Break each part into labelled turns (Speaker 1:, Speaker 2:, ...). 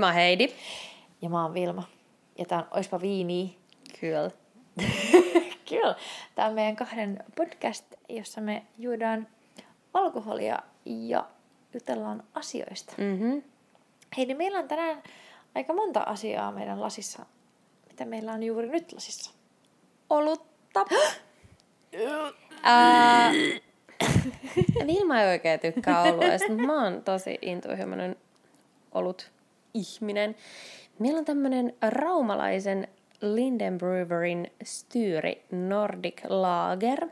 Speaker 1: Mä oon Heidi.
Speaker 2: Ja mä oon Vilma. Ja tää on Oispa viini.
Speaker 1: Kyllä.
Speaker 2: Kyllä. Tää on meidän kahden podcast, jossa me juodaan alkoholia ja jutellaan asioista.
Speaker 1: Mm-hmm.
Speaker 2: Hei, niin meillä on tänään aika monta asiaa meidän lasissa. Mitä meillä on juuri nyt lasissa?
Speaker 1: Olutta. Ää, Vilma ei oikein tykkää oluesta, mutta mä oon tosi intohimoinen olut ihminen. Meillä on tämmönen raumalaisen Linden Brewerin styyri Nordic Lager.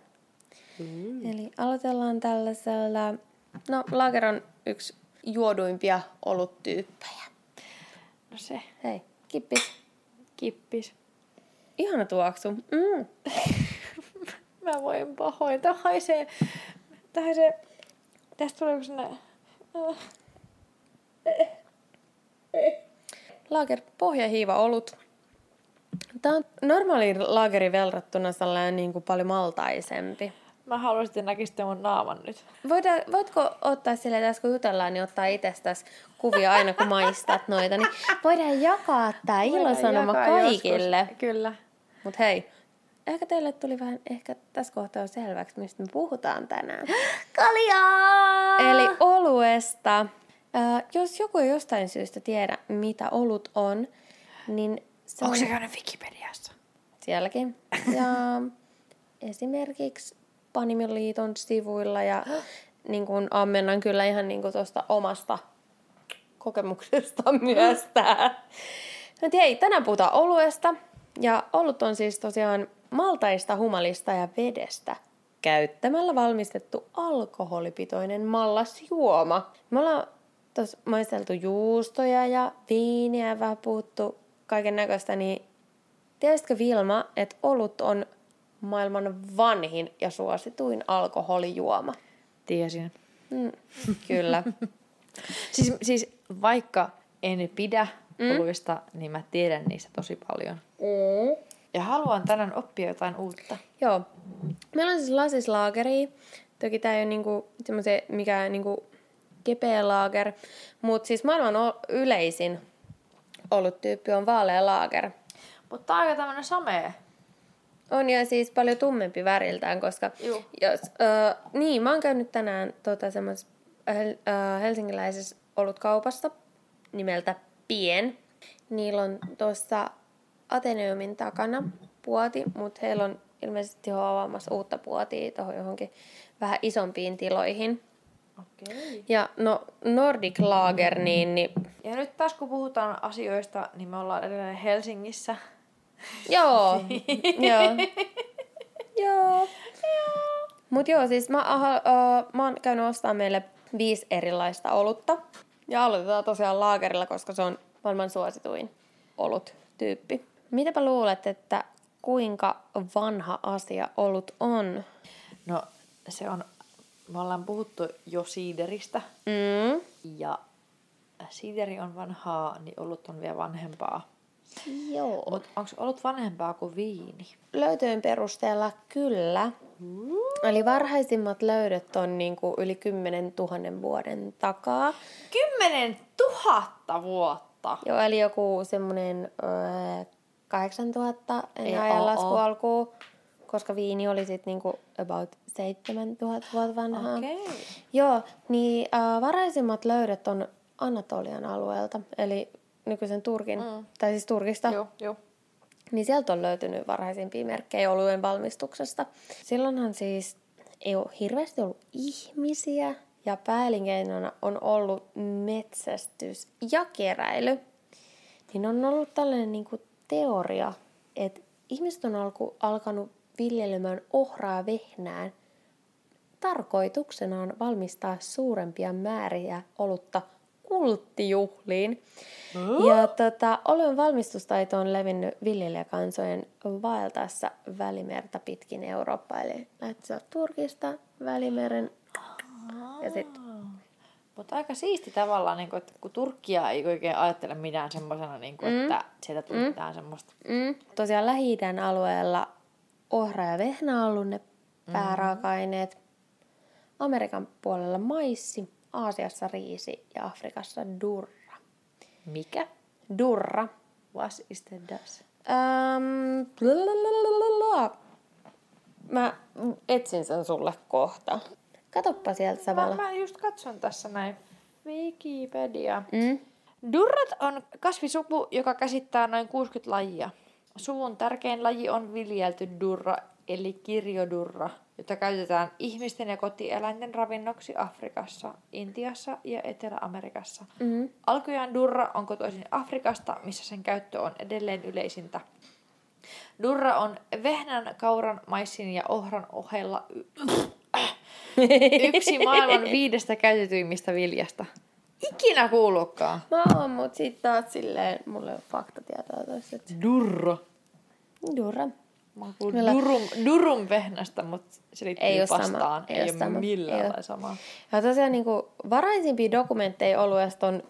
Speaker 1: Mm. Eli aloitellaan tällaisella, no Lager on yksi juoduimpia oluttyyppejä.
Speaker 2: No se,
Speaker 1: Hei, kippis.
Speaker 2: kippis.
Speaker 1: Ihana tuoksu. Mm.
Speaker 2: Mä voin pahoin. Tää haisee, tää haisee, tästä tulee sellainen,
Speaker 1: Lager pohjahiiva olut. Tämä on normaaliin lagerin verrattuna sellainen niin kuin paljon maltaisempi.
Speaker 2: mä haluaisin, että näkisitte mun naaman nyt.
Speaker 1: Voidaan, voitko ottaa sille tässä kun jutellaan, niin ottaa itsestäsi kuvia aina kun maistat noita, niin voidaan jakaa tämä ilosanoma kaikille.
Speaker 2: joskus. Kyllä.
Speaker 1: Mutta hei, ehkä teille tuli vähän ehkä tässä kohtaa jo selväksi, mistä me puhutaan tänään.
Speaker 2: Kaljaa!
Speaker 1: Eli oluesta. Äh, jos joku ei jostain syystä tiedä, mitä olut on, niin se
Speaker 2: Onko
Speaker 1: on
Speaker 2: se käynyt Wikipediassa?
Speaker 1: sielläkin. Ja esimerkiksi Panimiliiton sivuilla ja niin kuin ammennan kyllä ihan niin kuin tuosta omasta kokemuksesta myös tää. Mutta hei, tänään puhutaan oluesta. Ja olut on siis tosiaan maltaista, humalista ja vedestä käyttämällä valmistettu alkoholipitoinen mallasjuoma. Me ollaan tuossa maisteltu juustoja ja viiniä ja vähän puhuttu kaiken näköistä, niin tiesitkö Vilma, että olut on maailman vanhin ja suosituin alkoholijuoma?
Speaker 2: Tiesin.
Speaker 1: Mm, kyllä.
Speaker 2: Siis, siis vaikka en pidä mm. oluista, niin mä tiedän niistä tosi paljon.
Speaker 1: Mm.
Speaker 2: Ja haluan tänään oppia jotain uutta.
Speaker 1: Joo. Meillä on siis lasislaageri. Toki tää ei ole niinku semmoisen mikä niinku kepeä laager. Mutta siis maailman yleisin oluttyyppi on vaalea laager.
Speaker 2: Mutta aika tämmönen samee.
Speaker 1: On ja siis paljon tummempi väriltään, koska jos, ö, niin, mä oon käynyt tänään tota, semmoisessa hel, ö, helsinkiläisessä olutkaupassa nimeltä Pien. Niillä on tuossa Ateneumin takana puoti, mutta heillä on ilmeisesti jo avaamassa uutta puotia tuohon johonkin vähän isompiin tiloihin.
Speaker 2: Okei.
Speaker 1: Ja no Nordic Lager, niin, niin
Speaker 2: Ja nyt taas kun puhutaan asioista, niin me ollaan edelleen Helsingissä.
Speaker 1: Joo, joo. joo. Mut joo, siis mä, aha, uh, mä oon käynyt ostaa meille viisi erilaista olutta. Ja aloitetaan tosiaan laagerilla, koska se on maailman suosituin olut-tyyppi. Mitäpä luulet, että kuinka vanha asia olut on?
Speaker 2: No se on, me ollaan puhuttu jo siideristä.
Speaker 1: Mm.
Speaker 2: Ja siideri on vanhaa, niin olut on vielä vanhempaa.
Speaker 1: Joo.
Speaker 2: Mutta onko ollut vanhempaa kuin viini?
Speaker 1: Löytöjen perusteella kyllä. Eli varhaisimmat löydöt on niinku yli 10 000 vuoden takaa.
Speaker 2: Kymmenen tuhatta vuotta!
Speaker 1: Joo, eli joku semmoinen öö, 8000
Speaker 2: Ei,
Speaker 1: ennen ajan lasku alkuun, koska viini oli sitten niinku about 7000 vuotta vanhaa.
Speaker 2: Okei.
Speaker 1: Joo, niin äh, varhaisimmat löydöt on Anatolian alueelta, eli nykyisen Turkin, mm. tai siis Turkista.
Speaker 2: Joo, joo.
Speaker 1: Niin sieltä on löytynyt varhaisimpia merkkejä oluen valmistuksesta. Silloinhan siis ei ole hirveästi ollut ihmisiä ja pääelinkeinona on ollut metsästys ja keräily. Niin on ollut tällainen niin kuin teoria, että ihmiset on alku, alkanut viljelemään ohraa vehnään tarkoituksena on valmistaa suurempia määriä olutta kulttijuhliin. Ja tota, oluen valmistustaito on levinnyt viljelijäkansojen vaeltaessa välimerta pitkin Eurooppaa. Eli sieltä Turkista Välimeren ja sitten
Speaker 2: Mutta aika siisti tavallaan, niin kun, että kun Turkkia ei oikein ajattele mitään semmoisena, niin kuin, mm. että sieltä tuli mm. mitään semmoista.
Speaker 1: mm, tosiaan lähi alueella ohra ja vehnä on ollut ne pääraaka-aineet. Amerikan puolella maissi, Aasiassa riisi ja Afrikassa durra.
Speaker 2: Mikä?
Speaker 1: Durra.
Speaker 2: What is the das?
Speaker 1: Blablabla. Mä etsin sen sulle kohta. Katoppa sieltä
Speaker 2: Mä,
Speaker 1: samalla.
Speaker 2: mä just katson tässä näin. Wikipedia.
Speaker 1: Mm?
Speaker 2: Durrat on kasvisuku, joka käsittää noin 60 lajia. Suvun tärkein laji on viljelty durra, eli kirjodurra, jota käytetään ihmisten ja kotieläinten ravinnoksi Afrikassa, Intiassa ja Etelä-Amerikassa.
Speaker 1: Mm.
Speaker 2: Alkujaan durra on kotoisin Afrikasta, missä sen käyttö on edelleen yleisintä. Durra on vehnän, kauran, maissin ja ohran ohella y- yksi maailman viidestä käytetyimmistä viljasta. Ikinä kuullutkaan.
Speaker 1: Mä oon, mut sit taas silleen, mulla on faktatietoa että
Speaker 2: Durra.
Speaker 1: Durra.
Speaker 2: Mä oon
Speaker 1: Kyllä.
Speaker 2: durum, durum vehnästä, mutta se liittyy
Speaker 1: Ei oo sama.
Speaker 2: vastaan.
Speaker 1: Ei
Speaker 2: Ei, ole
Speaker 1: sama.
Speaker 2: millään
Speaker 1: Ei
Speaker 2: lailla samaa.
Speaker 1: Ja tosiaan niin kuin, varaisimpia dokumentteja oluesta on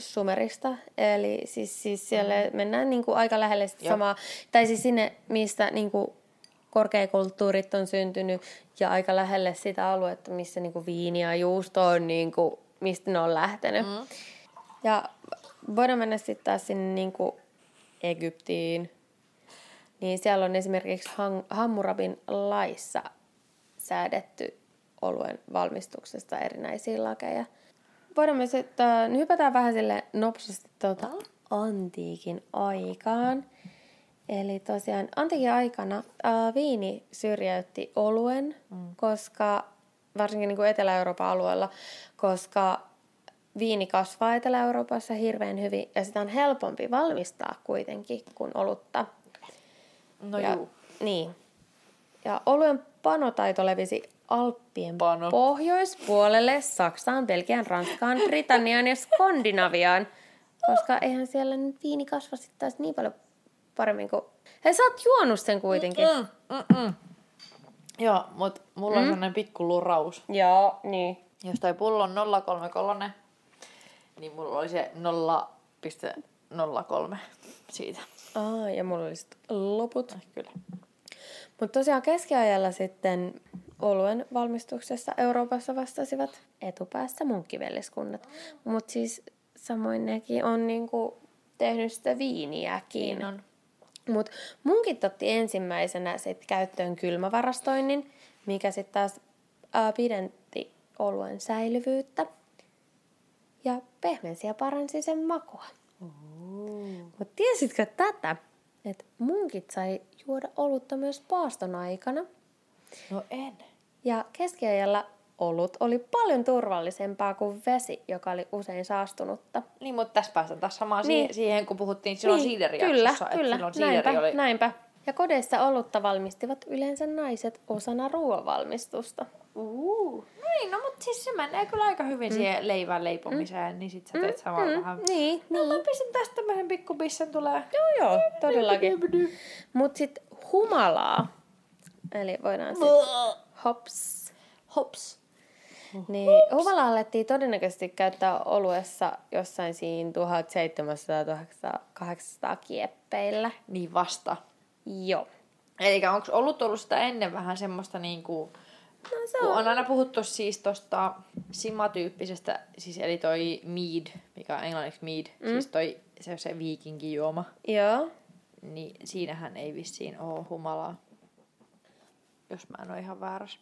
Speaker 1: Sumerista, eli siis, siis siellä mm. mennään niin kuin, aika lähelle sitä
Speaker 2: Joo.
Speaker 1: samaa, tai siis sinne, mistä niin kuin, korkeakulttuurit on syntynyt, ja aika lähelle sitä aluetta, missä niin kuin, viini ja juusto on, niin kuin, mistä ne on lähtenyt. Mm. Ja voidaan mennä sitten taas sinne niin kuin, Egyptiin, niin siellä on esimerkiksi Han- Hammurabin laissa säädetty oluen valmistuksesta erinäisiä lakeja. Voidaan myös, että hypätään vähän sille nopsasti tuota antiikin aikaan. Eli tosiaan antiikin aikana ää, viini syrjäytti oluen, mm. koska varsinkin niin kuin Etelä-Euroopan alueella, koska viini kasvaa Etelä-Euroopassa hirveän hyvin ja sitä on helpompi valmistaa kuitenkin kuin olutta.
Speaker 2: No
Speaker 1: ja,
Speaker 2: juu.
Speaker 1: Niin. Ja oluen panotaito levisi Alppien
Speaker 2: Pano.
Speaker 1: pohjoispuolelle, Saksaan, Belgiaan, Ranskaan, Britanniaan ja Skandinaviaan. Koska eihän siellä nyt viini kasva taas niin paljon paremmin kuin... Hei, sä oot juonut sen kuitenkin.
Speaker 2: Mm, mm, mm. Joo, mutta mulla on sellainen pikku luraus.
Speaker 1: Joo, niin.
Speaker 2: Jos toi pullo on 033, niin mulla oli se 0,03 siitä.
Speaker 1: Aa, ja mulla oli sit loput.
Speaker 2: Kyllä.
Speaker 1: Mutta tosiaan keskiajalla sitten oluen valmistuksessa Euroopassa vastasivat etupäässä munkkiveljeskunnat. Mutta siis samoin nekin on niinku tehnyt sitä viiniäkin.
Speaker 2: Niin on.
Speaker 1: Mutta munkit otti ensimmäisenä sit käyttöön kylmävarastoinnin, mikä sitten taas ää, pidentti oluen säilyvyyttä ja pehmensi ja paransi sen makua. Mutta tiesitkö tätä, että munkit sai juoda olutta myös paaston aikana?
Speaker 2: No en.
Speaker 1: Ja keskiajalla olut oli paljon turvallisempaa kuin vesi, joka oli usein saastunutta.
Speaker 2: Niin, mutta tässä päästään taas samaan
Speaker 1: Niin.
Speaker 2: siihen, kun puhuttiin silloin niin,
Speaker 1: kyllä,
Speaker 2: siiderijaksossa. että
Speaker 1: kyllä,
Speaker 2: silloin
Speaker 1: näinpä,
Speaker 2: oli...
Speaker 1: näinpä. Ja kodeissa olutta valmistivat yleensä naiset osana ruoanvalmistusta.
Speaker 2: Uu. Niin, no mutta siis se menee kyllä aika hyvin mm. siihen leivän leipomiseen, mm. niin sit sä teet samalla mm. vähän...
Speaker 1: Niin,
Speaker 2: No
Speaker 1: niin.
Speaker 2: mä pistän tästä tämmöisen pikkupissen tulee.
Speaker 1: Joo, joo, todellakin. Mutta sitten humalaa, eli voidaan sitten hops,
Speaker 2: Hops.
Speaker 1: Niin, humalaa alettiin todennäköisesti käyttää oluessa jossain siinä 1700-1800 kieppeillä.
Speaker 2: Niin vasta.
Speaker 1: Joo.
Speaker 2: Eli onko ollut ollut sitä ennen vähän semmoista niinku...
Speaker 1: No se on.
Speaker 2: on aina puhuttu siis tosta simatyyppisestä, siis eli toi mead, mikä on englanniksi mead, mm. siis toi se, se viikinkijuoma,
Speaker 1: Joo.
Speaker 2: niin siinähän ei vissiin oo humalaa. Jos mä en ole ihan väärässä.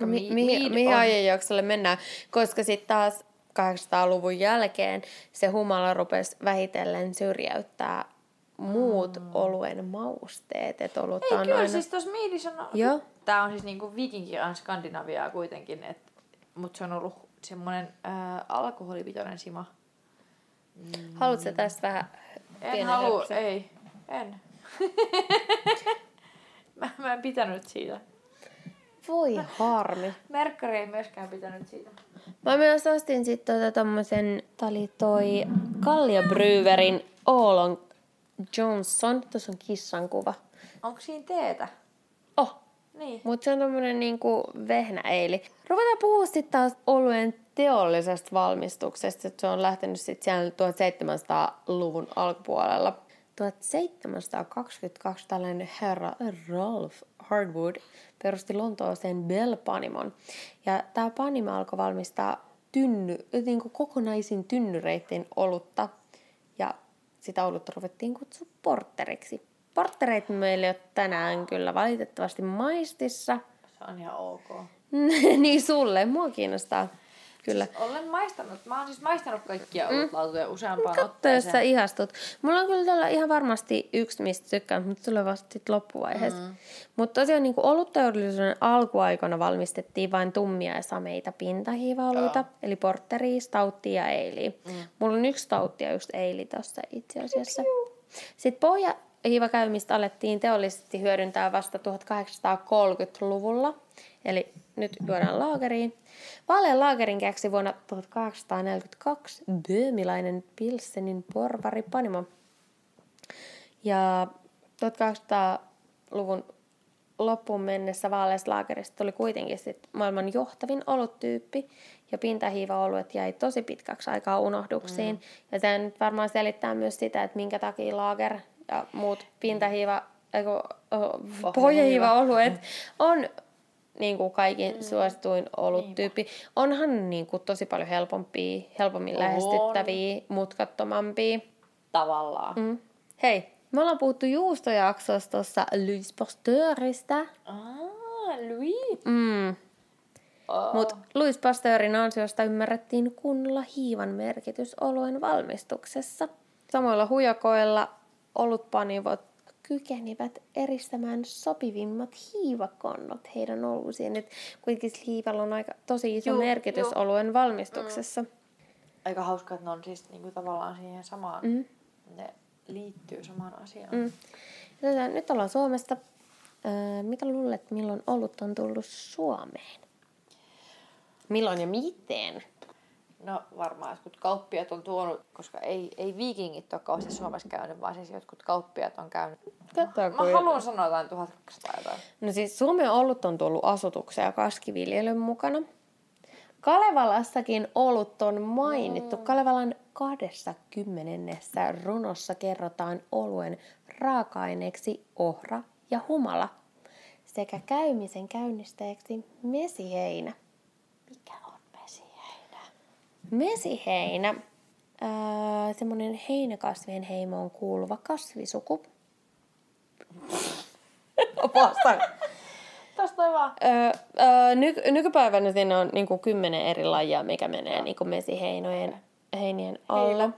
Speaker 1: No, mi-
Speaker 2: Mi-
Speaker 1: mihin,
Speaker 2: on-
Speaker 1: ajanjaksolle mennään? Koska sitten taas 800-luvun jälkeen se humala rupesi vähitellen syrjäyttää muut mm. oluen mausteet. Olutta
Speaker 2: Ei
Speaker 1: on
Speaker 2: kyllä,
Speaker 1: aina...
Speaker 2: siis tuossa meadissä on...
Speaker 1: Joo.
Speaker 2: Tää on siis niinku viikinki on Skandinaviaa kuitenkin, et, mutta se on ollut semmoinen äh, alkoholipitoinen sima.
Speaker 1: Haluatko sä tästä vähän
Speaker 2: En halua, ei. En. mä, mä en pitänyt siitä.
Speaker 1: Voi harmi.
Speaker 2: Merkkari ei myöskään pitänyt siitä.
Speaker 1: Mä myös ostin sitten tota tommosen, tää oli toi Kallio Brewerin Oolon Johnson. Tuossa on kissan kuva.
Speaker 2: Onko siinä teetä?
Speaker 1: Oh,
Speaker 2: Niin.
Speaker 1: mutta se on tommonen niinku vehnäeili. Ruvetaan puhua sitten taas oluen teollisesta valmistuksesta, että se on lähtenyt sitten siellä 1700-luvun alkupuolella. 1722 tällainen herra Ralph Hardwood perusti Lontooseen Bell Panimon. Ja tämä panimo alkoi valmistaa tynny, niin kuin kokonaisin tynnyreitten olutta sitä olutta ruvettiin kutsua porteriksi. Portereita meillä ei ole tänään kyllä valitettavasti maistissa.
Speaker 2: Se on ihan ok.
Speaker 1: niin sulle, mua kiinnostaa. Kyllä.
Speaker 2: Olen maistanut. Mä oon siis maistanut kaikkia olutlautoja useampaan
Speaker 1: Katso, jos
Speaker 2: otteeseen.
Speaker 1: sä ihastut. Mulla on kyllä tuolla ihan varmasti yksi, mistä tykkään, mutta tulee vasta sit loppuvaiheessa. Mm. Mutta tosiaan niin olutteollisuuden alkuaikoina valmistettiin vain tummia ja sameita pintahiivaoluita, eli portteria, stauttia ja eiliä. Mm. Mulla on yksi stautti ja yksi eili tossa itse asiassa. Sitten pohjahiivakäymistä alettiin teollisesti hyödyntää vasta 1830-luvulla, eli nyt juodaan laageriin. Vaalean laagerin keksi vuonna 1842 böömilainen Pilsenin porvari Panimo. Ja 1800-luvun loppuun mennessä vaaleasta laagerista tuli kuitenkin sit maailman johtavin oluttyyppi, ja pintahiiva-oluet jäi tosi pitkäksi aikaa unohduksiin. Mm. Ja tämä nyt varmaan selittää myös sitä, että minkä takia laager ja muut pintahiiva, eiku, oh, pohjahiiva-oluet on niin kuin kaikin mm. suosituin oluttyyppi. Onhan niin kuin tosi paljon helpompia, helpommin
Speaker 2: On.
Speaker 1: lähestyttäviä, mutkattomampia.
Speaker 2: Tavallaan. Mm.
Speaker 1: Mm. Hei, me ollaan puhuttu juustojaksossa tuossa Louis Pasteurista.
Speaker 2: Ah, Louis.
Speaker 1: Mm.
Speaker 2: Oh.
Speaker 1: Mutta Louis Pasteurin ansiosta ymmärrettiin kunnolla hiivan merkitys oluen valmistuksessa. Samoilla hujakoilla olutpanivot kykenivät eristämään sopivimmat hiivakonnot heidän oluisiin. Et kuitenkin hiivalla on aika tosi iso
Speaker 2: Juu,
Speaker 1: merkitys
Speaker 2: juu.
Speaker 1: oluen valmistuksessa.
Speaker 2: Aika hauska, että ne on siis niinku tavallaan siihen samaan.
Speaker 1: Mm.
Speaker 2: Ne liittyy samaan asiaan.
Speaker 1: Mm. Tosiaan, nyt ollaan Suomesta. Öö, mitä luulet, milloin olut on tullut Suomeen? Milloin ja miten?
Speaker 2: No varmaan jotkut kauppiat on tuonut, koska ei, ei viikingit ole kauheasti Suomessa käynyt, vaan siis jotkut kauppiat on käynyt.
Speaker 1: Katsotaan,
Speaker 2: Mä haluan sanoa jotain 1200 jotain.
Speaker 1: No siis Suomen olut on tullut asutuksen ja kaskiviljelyn mukana. Kalevalassakin olut on mainittu. Mm. Kalevalan 20 runossa kerrotaan oluen raaka-aineeksi ohra ja humala sekä käymisen käynnistäjäksi mesiheinä.
Speaker 2: Mesiheinä?
Speaker 1: Ää, semmoinen heinäkasvien heimoon kuuluva kasvisuku. Vastaan.
Speaker 2: Tästä on vaan.
Speaker 1: Öö, öö, ny- nykypäivänä siinä on niinku kymmenen eri lajia, mikä menee niinku mesiheinojen heinien alle.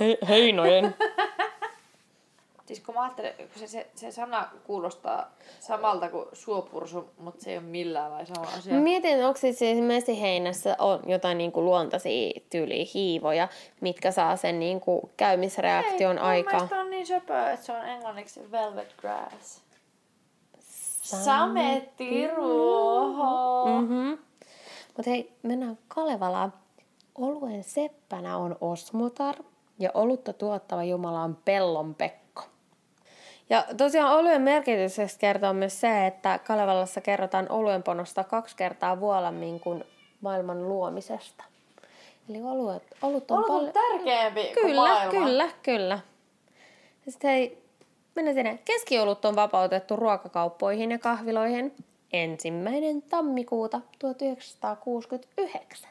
Speaker 1: He- heinojen.
Speaker 2: Siis kun mä ajattelen, kun se, se, se sana kuulostaa samalta kuin suopursu, mutta se ei ole millään lailla sama asia.
Speaker 1: Mietin, onko siis mesiheinässä on jotain niinku luontaisia tyyliä hiivoja, mitkä saa sen niinku käymisreaktion
Speaker 2: Ei,
Speaker 1: aikaan.
Speaker 2: Mun mielestä on niin söpöä, että se on englanniksi velvet grass. Samettiruoho.
Speaker 1: Mm-hmm. Mutta hei, mennään Kalevalaan. Oluen seppänä on Osmotar ja olutta tuottava jumala on Pellonpekko. Ja tosiaan oluen merkityksestä kertoo myös se, että Kalevalassa kerrotaan oluenponosta kaksi kertaa vuolammin kuin maailman luomisesta. Eli oluet, olut on paljon...
Speaker 2: tärkeämpi kuin
Speaker 1: Kyllä,
Speaker 2: maailma.
Speaker 1: kyllä, kyllä. Sitten hei, mennään sinne. Keskiolut on vapautettu ruokakauppoihin ja kahviloihin ensimmäinen tammikuuta 1969.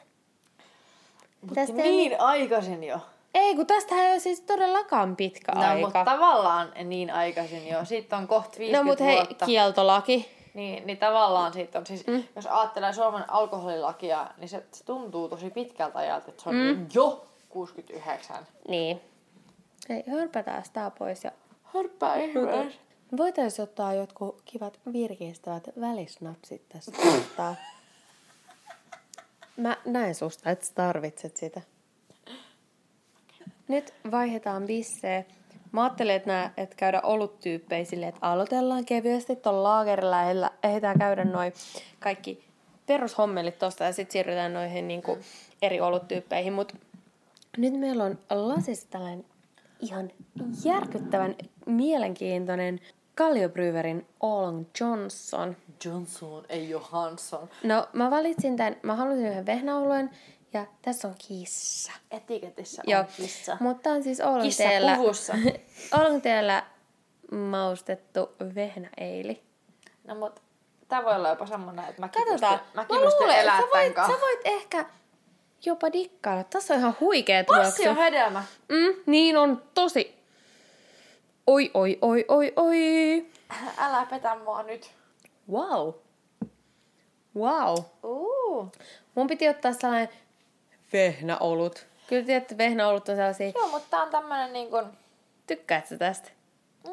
Speaker 2: Mutta
Speaker 1: ei
Speaker 2: niin aikaisin jo.
Speaker 1: Ei, kun tästä ei ole siis todellakaan pitkä
Speaker 2: No,
Speaker 1: aika.
Speaker 2: mutta tavallaan niin aikaisin jo. Siitä on kohta 50
Speaker 1: no, mutta hei,
Speaker 2: vuotta.
Speaker 1: kieltolaki.
Speaker 2: Niin, niin tavallaan siitä on siis, mm. jos ajattelee Suomen alkoholilakia, niin se, se tuntuu tosi pitkältä ajalta, että se on mm. jo 69.
Speaker 1: Niin. Hei, hörpätään tää pois ja
Speaker 2: Harppaa ihmeessä.
Speaker 1: voitaisiin ottaa jotkut kivat virkistävät välisnapsit tästä kohtaa. Mä näen susta, että sä tarvitset sitä. Nyt vaihdetaan bissee. Mä ajattelin, että, nää, että käydä oluttyyppejä silleen, että aloitellaan kevyesti tuolla laagerilla ehditään käydä noin kaikki perushommelit tosta ja sitten siirrytään noihin niinku eri oluttyyppeihin. Mutta nyt meillä on lasissa tällainen ihan järkyttävän mielenkiintoinen Kalliobryggerin Olong Johnson.
Speaker 2: Johnson, ei Johansson.
Speaker 1: No, mä valitsin tämän, mä halusin yhden vehnäoluen ja tässä on kissa.
Speaker 2: Etiketissä
Speaker 1: Joo,
Speaker 2: on kissa.
Speaker 1: mutta on siis
Speaker 2: Kissa
Speaker 1: Oulunteellä,
Speaker 2: puvussa.
Speaker 1: Oulunteellä maustettu vehnäeili.
Speaker 2: No mut tää voi olla jopa semmonen, että mäkin
Speaker 1: Katsotaan.
Speaker 2: pystyn, mäkin pystyn
Speaker 1: luulen,
Speaker 2: elää
Speaker 1: sä voit, sä voit ehkä jopa dikkailla. Tässä on ihan huikea
Speaker 2: Passi
Speaker 1: tuoksu.
Speaker 2: on hedelmä.
Speaker 1: Mm, niin on tosi, Oi, oi, oi, oi, oi.
Speaker 2: Älä petä mua nyt.
Speaker 1: Wow. Wow.
Speaker 2: Uh.
Speaker 1: Mun piti ottaa sellainen vehnäolut. Kyllä tiedätte, vehnäolut on sellaisia...
Speaker 2: Joo, mutta tää on tämmönen niin kuin...
Speaker 1: Tykkäätkö tästä?
Speaker 2: Mm,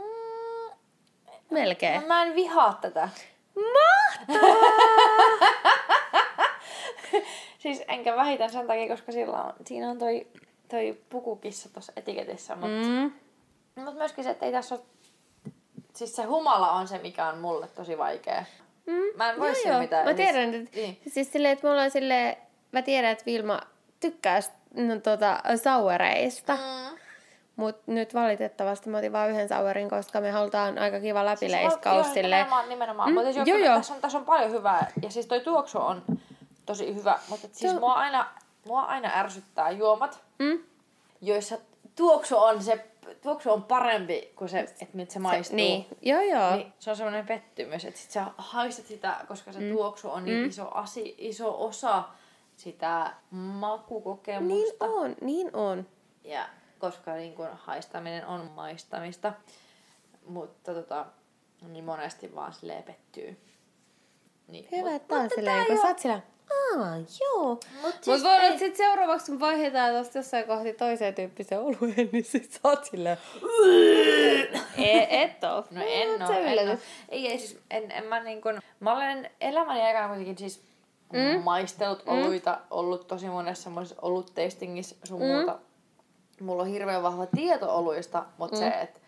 Speaker 1: Melkein.
Speaker 2: no mä en vihaa tätä.
Speaker 1: Mahtavaa!
Speaker 2: Siis enkä vähiten sen takia, koska sillä on, siinä on toi, toi pukukissa tuossa etiketissä. Mutta
Speaker 1: Mm.
Speaker 2: mut myöskin se, että ei tässä ole... Siis se humala on se, mikä on mulle tosi vaikea.
Speaker 1: Mm.
Speaker 2: Mä en voi
Speaker 1: Joo,
Speaker 2: mitään.
Speaker 1: Mä tiedän, että,
Speaker 2: Niin.
Speaker 1: siis silleen, että me ollaan silleen, mä tiedän, että Vilma tykkää no, tota, sauereista.
Speaker 2: Mm.
Speaker 1: Mut nyt valitettavasti mä otin vain yhden sauerin, koska me halutaan aika kiva läpileiskaus
Speaker 2: Joo,
Speaker 1: silleen.
Speaker 2: Nimenomaan, nimenomaan.
Speaker 1: Mm,
Speaker 2: mutta
Speaker 1: joo,
Speaker 2: joo,
Speaker 1: joo.
Speaker 2: Tässä, on, tässä on paljon hyvää. Ja siis toi tuoksu on tosi hyvä. Mutta siis mua aina, mua aina ärsyttää juomat,
Speaker 1: Mm?
Speaker 2: joissa tuoksu on se tuoksu on parempi kuin se, että miltä se maistuu.
Speaker 1: Niin, joo joo.
Speaker 2: Niin, se on semmoinen pettymys, että sit sä haistat sitä, koska se mm. tuoksu on niin mm. iso, asi, iso osa sitä makukokemusta.
Speaker 1: Niin on, niin on.
Speaker 2: Ja koska niin kun haistaminen on maistamista, mutta tota, niin monesti vaan silleen pettyy. Niin,
Speaker 1: Hyvä,
Speaker 2: mut-
Speaker 1: että on silleen, kun sä oot sillä, aa, joo.
Speaker 2: Mut
Speaker 1: Mut
Speaker 2: siis
Speaker 1: voi olla,
Speaker 2: ei-
Speaker 1: että sit seuraavaksi kun vaihdetaan tosta jossain kohti toiseen tyyppiseen olueen, niin sit sä oot silleen, e, et oo.
Speaker 2: No en oo, en. Ei, ei siis, en, en mä niin kun, mä olen elämäni aikana kuitenkin siis mm. maistellut oluita, ollut tosi monessa semmoisessa oluttastingissa sun mm. muuta. Mulla on hirveän vahva tieto oluista, mutta mm. se, että,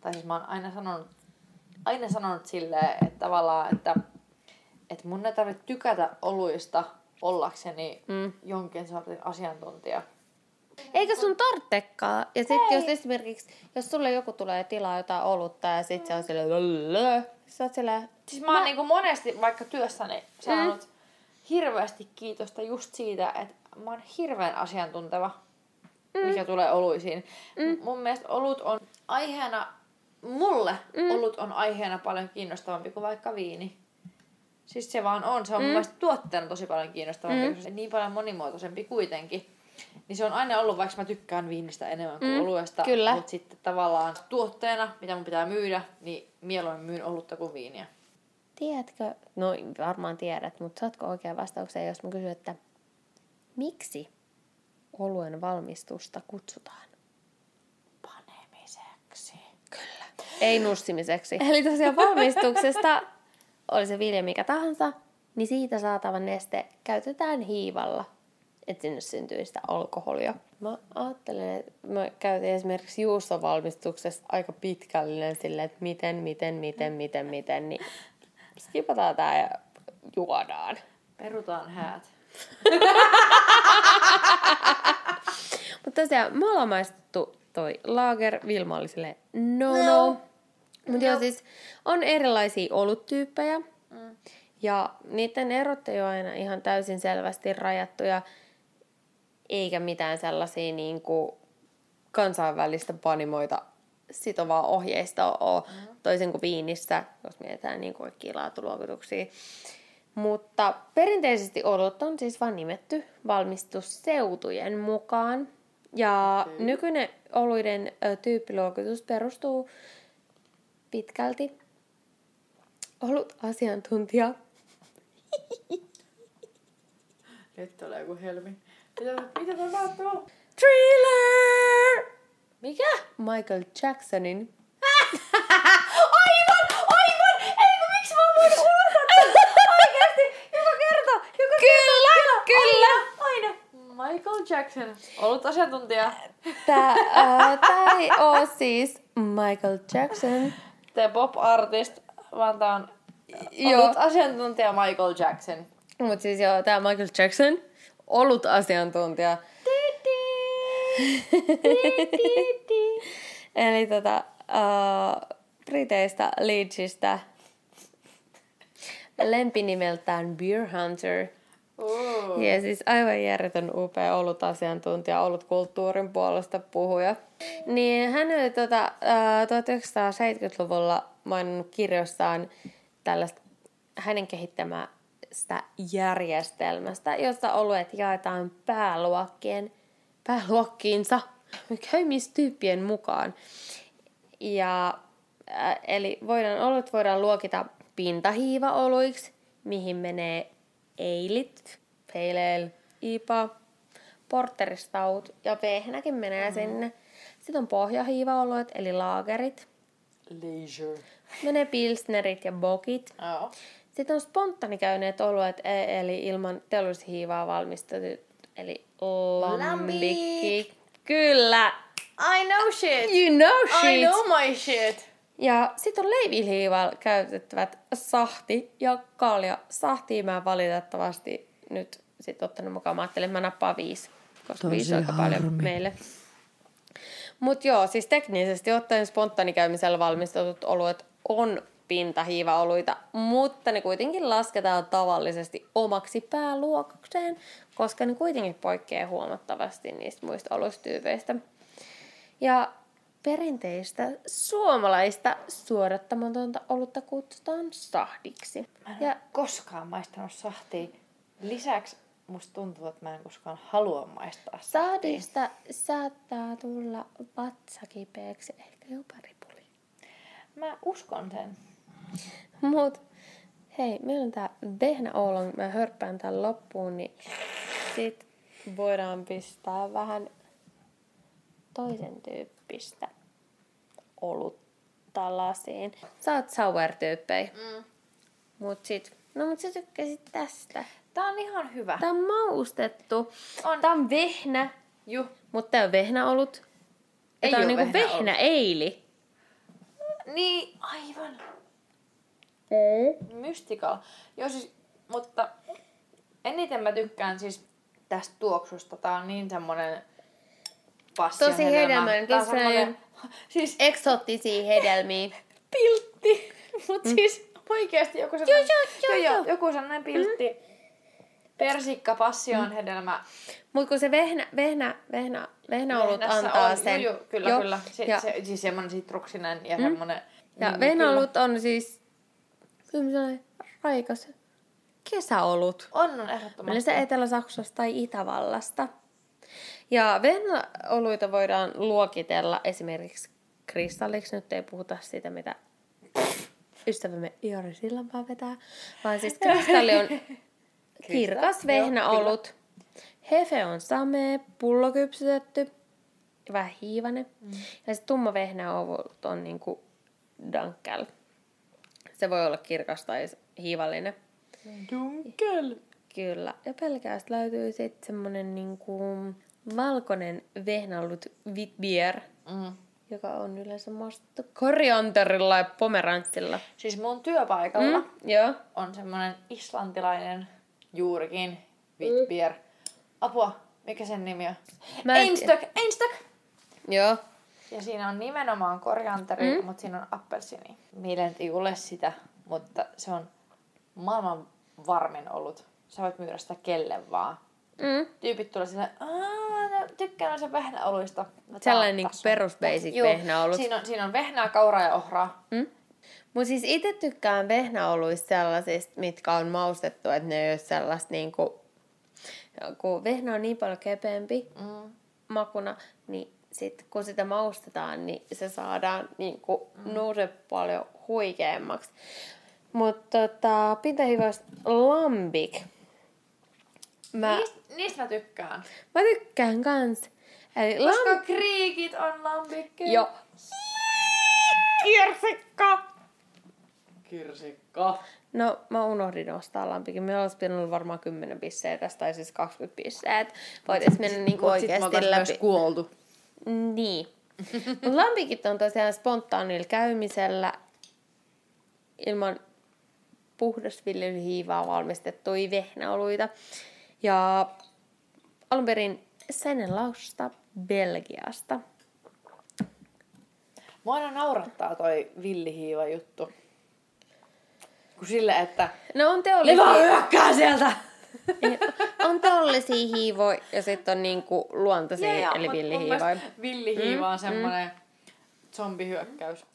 Speaker 2: tai siis mä oon aina sanonut, aina sanonut silleen, että tavallaan, että, että mun ei tarvitse tykätä oluista ollakseni mm. jonkin sortin asiantuntija.
Speaker 1: Eikä sun tarttekaan. Ja sit jos esimerkiksi, jos sulle joku tulee tilaa jotain olutta ja sit se on silleen, sä oot silleen,
Speaker 2: Siis mä, mä... oon niinku monesti vaikka työssäni saanut mm. Hirveästi kiitosta just siitä, että mä oon hirveän asiantunteva, mm. mikä tulee oluisiin. Mm. Mun mielestä olut on aiheena, mulle mm. olut on aiheena paljon kiinnostavampi kuin vaikka viini. Siis se vaan on. Se on mm. mun mielestä tuotteena tosi paljon kiinnostavampi, mm. koska niin paljon monimuotoisempi kuitenkin. Niin se on aina ollut, vaikka mä tykkään viinistä enemmän kuin mm. oluesta.
Speaker 1: Kyllä.
Speaker 2: Mutta sitten tavallaan tuotteena, mitä mun pitää myydä, niin mieluummin myyn olutta kuin viiniä.
Speaker 1: Tiedätkö, no varmaan tiedät, mutta saatko oikean vastauksen, jos mä kysyn, että miksi oluen valmistusta kutsutaan?
Speaker 2: Panemiseksi.
Speaker 1: Kyllä. Ei nussimiseksi. Eli tosiaan valmistuksesta, oli se vilja mikä tahansa, niin siitä saatava neste käytetään hiivalla, että sinne syntyy sitä alkoholia. Mä ajattelen, että mä käytin esimerkiksi juustovalmistuksessa aika pitkällinen silleen, että miten, miten, miten, miten, miten, niin skipataan tää ja juodaan.
Speaker 2: Perutaan häät.
Speaker 1: Mutta tosiaan, me ollaan maistettu toi lager, Vilma oli silleen, no no.
Speaker 2: No.
Speaker 1: Mutta joo, siis on erilaisia oluttyyppejä.
Speaker 2: Mm.
Speaker 1: Ja niiden erot ei ole aina ihan täysin selvästi rajattuja, eikä mitään sellaisia niin kuin kansainvälistä panimoita sitovaa ohjeista ole, mm. toisin kuin viinissä, jos mietitään niin kaikkia laatuluokituksia. Mutta perinteisesti olut on siis vain nimetty valmistusseutujen mukaan. Ja okay. nykyinen oluiden tyyppiluokitus perustuu pitkälti ollut asiantuntija
Speaker 2: Nyt tulee joku helmi. Mitä, mitä tapahtuu?
Speaker 1: Thriller!
Speaker 2: Mikä?
Speaker 1: Michael Jacksonin.
Speaker 2: Aivan! Aivan! Ei kun miksi mä voinut unohtaa Oikeesti! Joka kerta! Joka
Speaker 1: Kyllä,
Speaker 2: kerta!
Speaker 1: kyllä.
Speaker 2: Aina! aina. Michael Jackson. Ollut asiantuntija.
Speaker 1: Tää, äh, tää ei oo siis Michael Jackson.
Speaker 2: The pop artist, vaan tää on
Speaker 1: Joo.
Speaker 2: ollut asiantuntija Michael Jackson.
Speaker 1: Mut siis joo, tää Michael Jackson, ollut asiantuntija. Eli tota, uh, Briteistä, Leedsistä, lempinimeltään Beer Hunter.
Speaker 2: Uh.
Speaker 1: Ja siis aivan järjetön upea ollut asiantuntija, ollut kulttuurin puolesta puhuja. Niin hän oli tota, uh, 1970-luvulla maininnut kirjoissaan tällaista hänen kehittämästä järjestelmästä, jossa oluet jaetaan pääluokkien, pääluokkiinsa käymistyyppien mukaan. Ja, äh, eli voidaan, olut voidaan luokita pintahiivaoluiksi, mihin menee eilit, pale ale, IPA, porteristout ja vehnäkin menee mm. sinne. Sitten on pohjahiivaoluet, eli laagerit.
Speaker 2: Leisure.
Speaker 1: Menee pilsnerit ja bokit.
Speaker 2: Joo.
Speaker 1: Sitten on spontaanikäyneet oluet, e- eli ilman teollishiivaa valmistetut, eli lambikki. Kyllä.
Speaker 2: I know shit.
Speaker 1: You know shit.
Speaker 2: I know my shit.
Speaker 1: Ja sitten on leivihiivalla käytettävät sahti ja kalja. Sahtia mä valitettavasti nyt sit ottanut mukaan. Mä ajattelin, että mä nappaan viisi, koska
Speaker 2: Tosi
Speaker 1: viisi on aika paljon meille. Mutta joo, siis teknisesti ottaen spontaanikäymisellä valmistetut oluet on pintahiivaoluita, mutta ne kuitenkin lasketaan tavallisesti omaksi pääluokakseen, koska ne kuitenkin poikkeaa huomattavasti niistä muista olustyypeistä. Ja perinteistä suomalaista suorattamatonta olutta kutsutaan sahdiksi.
Speaker 2: Mä en
Speaker 1: Ja
Speaker 2: koskaan maistanut sahtia. Lisäksi musta tuntuu, että mä en koskaan halua maistaa sahtia.
Speaker 1: sahdista saattaa tulla vatsakipeäksi, ehkä jopa ripuli.
Speaker 2: Mä uskon sen.
Speaker 1: Mut hei, meillä on tää vehnä oolong, mä hörppään tän loppuun, niin sit voidaan pistää vähän toisen tyyppistä olutta lasiin. Sä oot sour-tyyppejä.
Speaker 2: Mm.
Speaker 1: Mut sit, no mut sä tykkäsit tästä.
Speaker 2: Tää on ihan hyvä.
Speaker 1: Tää on maustettu.
Speaker 2: On.
Speaker 1: Tää on vehnä,
Speaker 2: Juh.
Speaker 1: mutta tää on vehnäolut. Ja
Speaker 2: Ei
Speaker 1: tää on niinku
Speaker 2: vehnäolut.
Speaker 1: vehnäeili.
Speaker 2: Niin, aivan.
Speaker 1: Mm.
Speaker 2: Mystical. Joo siis, mutta eniten mä tykkään siis tästä tuoksusta. Tää on niin semmonen passion
Speaker 1: Tosi
Speaker 2: hedelmä.
Speaker 1: hedelmällinen,
Speaker 2: Tää on
Speaker 1: tosi
Speaker 2: semmonen, siis
Speaker 1: Eksoottisia hedelmiä.
Speaker 2: piltti. Mut mm. siis oikeesti joku
Speaker 1: Joo,
Speaker 2: semmonen,
Speaker 1: joo, joo, joo.
Speaker 2: joku semmonen piltti. Mm. Persikka, passion hedelmä.
Speaker 1: Mut kun se vehnä, vehnä, vehnä, vehnäolut
Speaker 2: Vehnässä
Speaker 1: antaa
Speaker 2: on,
Speaker 1: sen.
Speaker 2: Joo, joo, kyllä,
Speaker 1: Joo.
Speaker 2: kyllä. Se,
Speaker 1: ja,
Speaker 2: se, siis semmonen sitruksinen ja mm. semmonen...
Speaker 1: ja
Speaker 2: niin,
Speaker 1: vehnäolut on siis kyllä sellainen raikas kesäolut.
Speaker 2: On, on ehdottomasti.
Speaker 1: Yleensä Etelä-Saksasta tai Itävallasta. Ja vehnäoluita voidaan luokitella esimerkiksi kristalliksi. Nyt ei puhuta siitä, mitä ystävämme Jori Sillanpää vetää. Vaan siis kristalli on kirkas vehnäolut. Hefe on samee, pullokypsytetty ja vähän hiivainen. Mm. Ja sitten tumma vehnäolut on niinku dankel. Se voi olla kirkas tai hiivallinen.
Speaker 2: Dunkel.
Speaker 1: Kyllä. Ja pelkästä löytyy sitten semmonen niinku valkoinen vehnäolut witbier,
Speaker 2: Mm.
Speaker 1: joka on yleensä maustettu korianterilla ja pomeranssilla.
Speaker 2: Siis mun työpaikalla mm.
Speaker 1: Mm, joo.
Speaker 2: on semmonen islantilainen juurikin witbier. Apua, mikä sen nimi on?
Speaker 1: Mä en
Speaker 2: Einstök, Einstök!
Speaker 1: Joo.
Speaker 2: Ja siinä on nimenomaan korianteri, mm. mutta siinä on appelsini. Mieleen ei ole sitä, mutta se on maailman varmin ollut. Sä voit myydä sitä kelle vaan.
Speaker 1: Mm.
Speaker 2: Tyypit tulee silleen, aah, mä tykkään sen vehnäoluista. No,
Speaker 1: Sellainen
Speaker 2: on
Speaker 1: niinku perus basic
Speaker 2: Juu,
Speaker 1: vehnäolut.
Speaker 2: Siinä on, siinä on vehnää, kauraa ja ohraa.
Speaker 1: Mm. Mutta siis itse tykkään vehnäoluista sellaisista, mitkä on maustettu, että ne ei ole sellaista niinku, kun vehnä on niin paljon kepeämpi
Speaker 2: Mm.
Speaker 1: makuna, niin sit kun sitä maustetaan, niin se saadaan niinku mm. nouse paljon huikeammaksi. Mutta tota, pintahiivasta lambik. Mä,
Speaker 2: Niistä, niistä mä tykkään.
Speaker 1: mä tykkään kans. Eli
Speaker 2: Koska
Speaker 1: lamp...
Speaker 2: kriikit on lambikkeja.
Speaker 1: Joo. Kirsikka!
Speaker 2: Kirsikka.
Speaker 1: No, mä unohdin ostaa lampikin. Meillä olisi pitänyt olla varmaan 10 pisseä tästä, tai siis 20 pisseä. että Voitaisiin mennä niinku oikeasti läpi.
Speaker 2: kuoltu.
Speaker 1: Niin. Mutta lampikit on tosiaan spontaanilla käymisellä ilman puhdasviljelyhiivaa valmistettuja vehnäoluita. Ja alun perin Sennenlausta Belgiasta.
Speaker 2: Mua aina naurattaa toi villihiiva juttu. Kun sille, että
Speaker 1: No on
Speaker 2: ne
Speaker 1: teollisia,
Speaker 2: vaan hyökkää sieltä!
Speaker 1: On teollisia hiivoja ja sitten on niinku luontaisia, eli
Speaker 2: mut mun
Speaker 1: villihiivoja.
Speaker 2: Villihiiva on semmonen zombihyökkäys.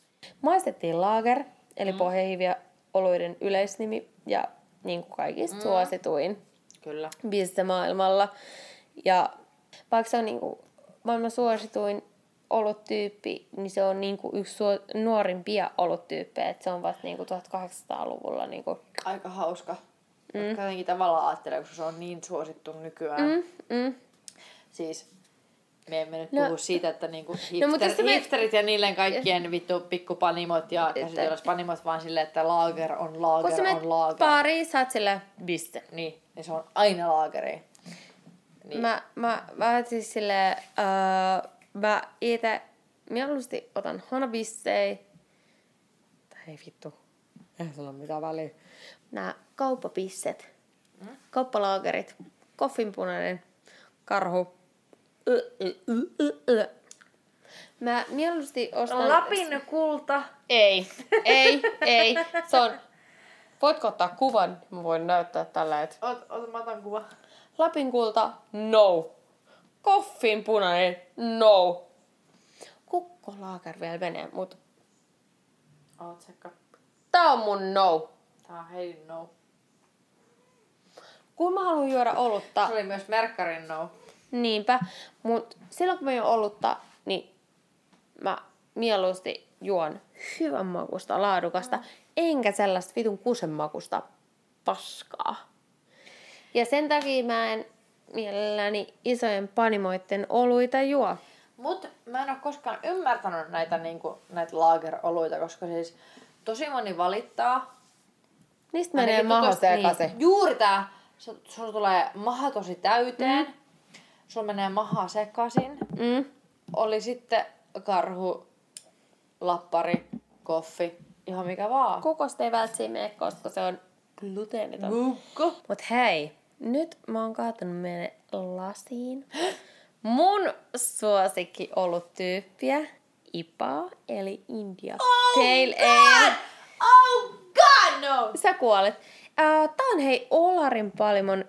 Speaker 1: Maistettiin lager, eli mm. pohjahiiviä oluiden yleisnimi ja niin kuin kaikista mm. suosituin
Speaker 2: Kyllä.
Speaker 1: bisse maailmalla. Ja vaikka se on niin kuin maailman suosituin oluttyyppi, niin se on niinku yksi suo, nuorimpia oluttyyppejä. Et se on vasta niinku 1800-luvulla. Niinku.
Speaker 2: Aika hauska. Mm. Jotenkin tavallaan ajattelee, koska se on niin suosittu nykyään.
Speaker 1: Mm, mm.
Speaker 2: Siis me emme nyt
Speaker 1: No-
Speaker 2: puhu siitä, että niinku hipster,
Speaker 1: No, mutta
Speaker 2: no,
Speaker 1: jos me-
Speaker 2: hipsterit ja niiden kaikkien vittu pikkupanimot ja käsityöläispanimot, vaan silleen, että laager on
Speaker 1: Kun
Speaker 2: laager
Speaker 1: menet
Speaker 2: on laager.
Speaker 1: sä oot silleen, biste.
Speaker 2: Niin, ja se on aina laageri. Niin.
Speaker 1: Mä, mä, mä siis silleen, uh, mä itse mieluusti otan hanabissei. Tai ei vittu, ei sillä ole mitään väliä. Nää kauppapisset, mm? kauppalaagerit, koffinpunainen, karhu. Ö, ö, ö, ö, ö. Mä mieluusti ostan...
Speaker 2: Lapin kulta.
Speaker 1: Ei, ei, ei. Se on... Voitko ottaa kuvan? Mä voin näyttää tällä, että
Speaker 2: Ot, ot, mä otan kuva.
Speaker 1: Lapin kulta, no. Koffin punainen, no. Kukkolaaker vielä menee, mutta
Speaker 2: Oot sekka.
Speaker 1: tää on mun no.
Speaker 2: Tää on hei no.
Speaker 1: Kun mä haluan juoda olutta,
Speaker 2: Se oli myös Merkkarin no.
Speaker 1: niinpä, mut silloin kun mä juon olutta, niin mä mieluusti juon hyvän makusta, laadukasta, enkä sellaista vitun kusen makusta paskaa. Ja sen takia mä en mielelläni isojen panimoitten oluita juo.
Speaker 2: Mut mä en ole koskaan ymmärtänyt näitä, niinku, näitä lageroluita, koska siis tosi moni valittaa.
Speaker 1: Niistä menee maho
Speaker 2: tutustu-
Speaker 1: sekaisin.
Speaker 2: Niin, juuri tää. Su- Sulla tulee maha tosi täyteen. Mm. Sulla menee maha sekaisin.
Speaker 1: Mm.
Speaker 2: Oli sitten karhu, lappari, koffi, ihan mikä vaan.
Speaker 1: Kokosta ei välttämättä mene, koska se on gluteeniton.
Speaker 2: Kukko.
Speaker 1: Mut hei, nyt mä oon kaatanut meille lasiin mun suosikki ollut tyyppiä, IPA, eli India Pale Ale.
Speaker 2: Oh god no!
Speaker 1: Sä kuolet. Uh, tää on hei Olarin palimon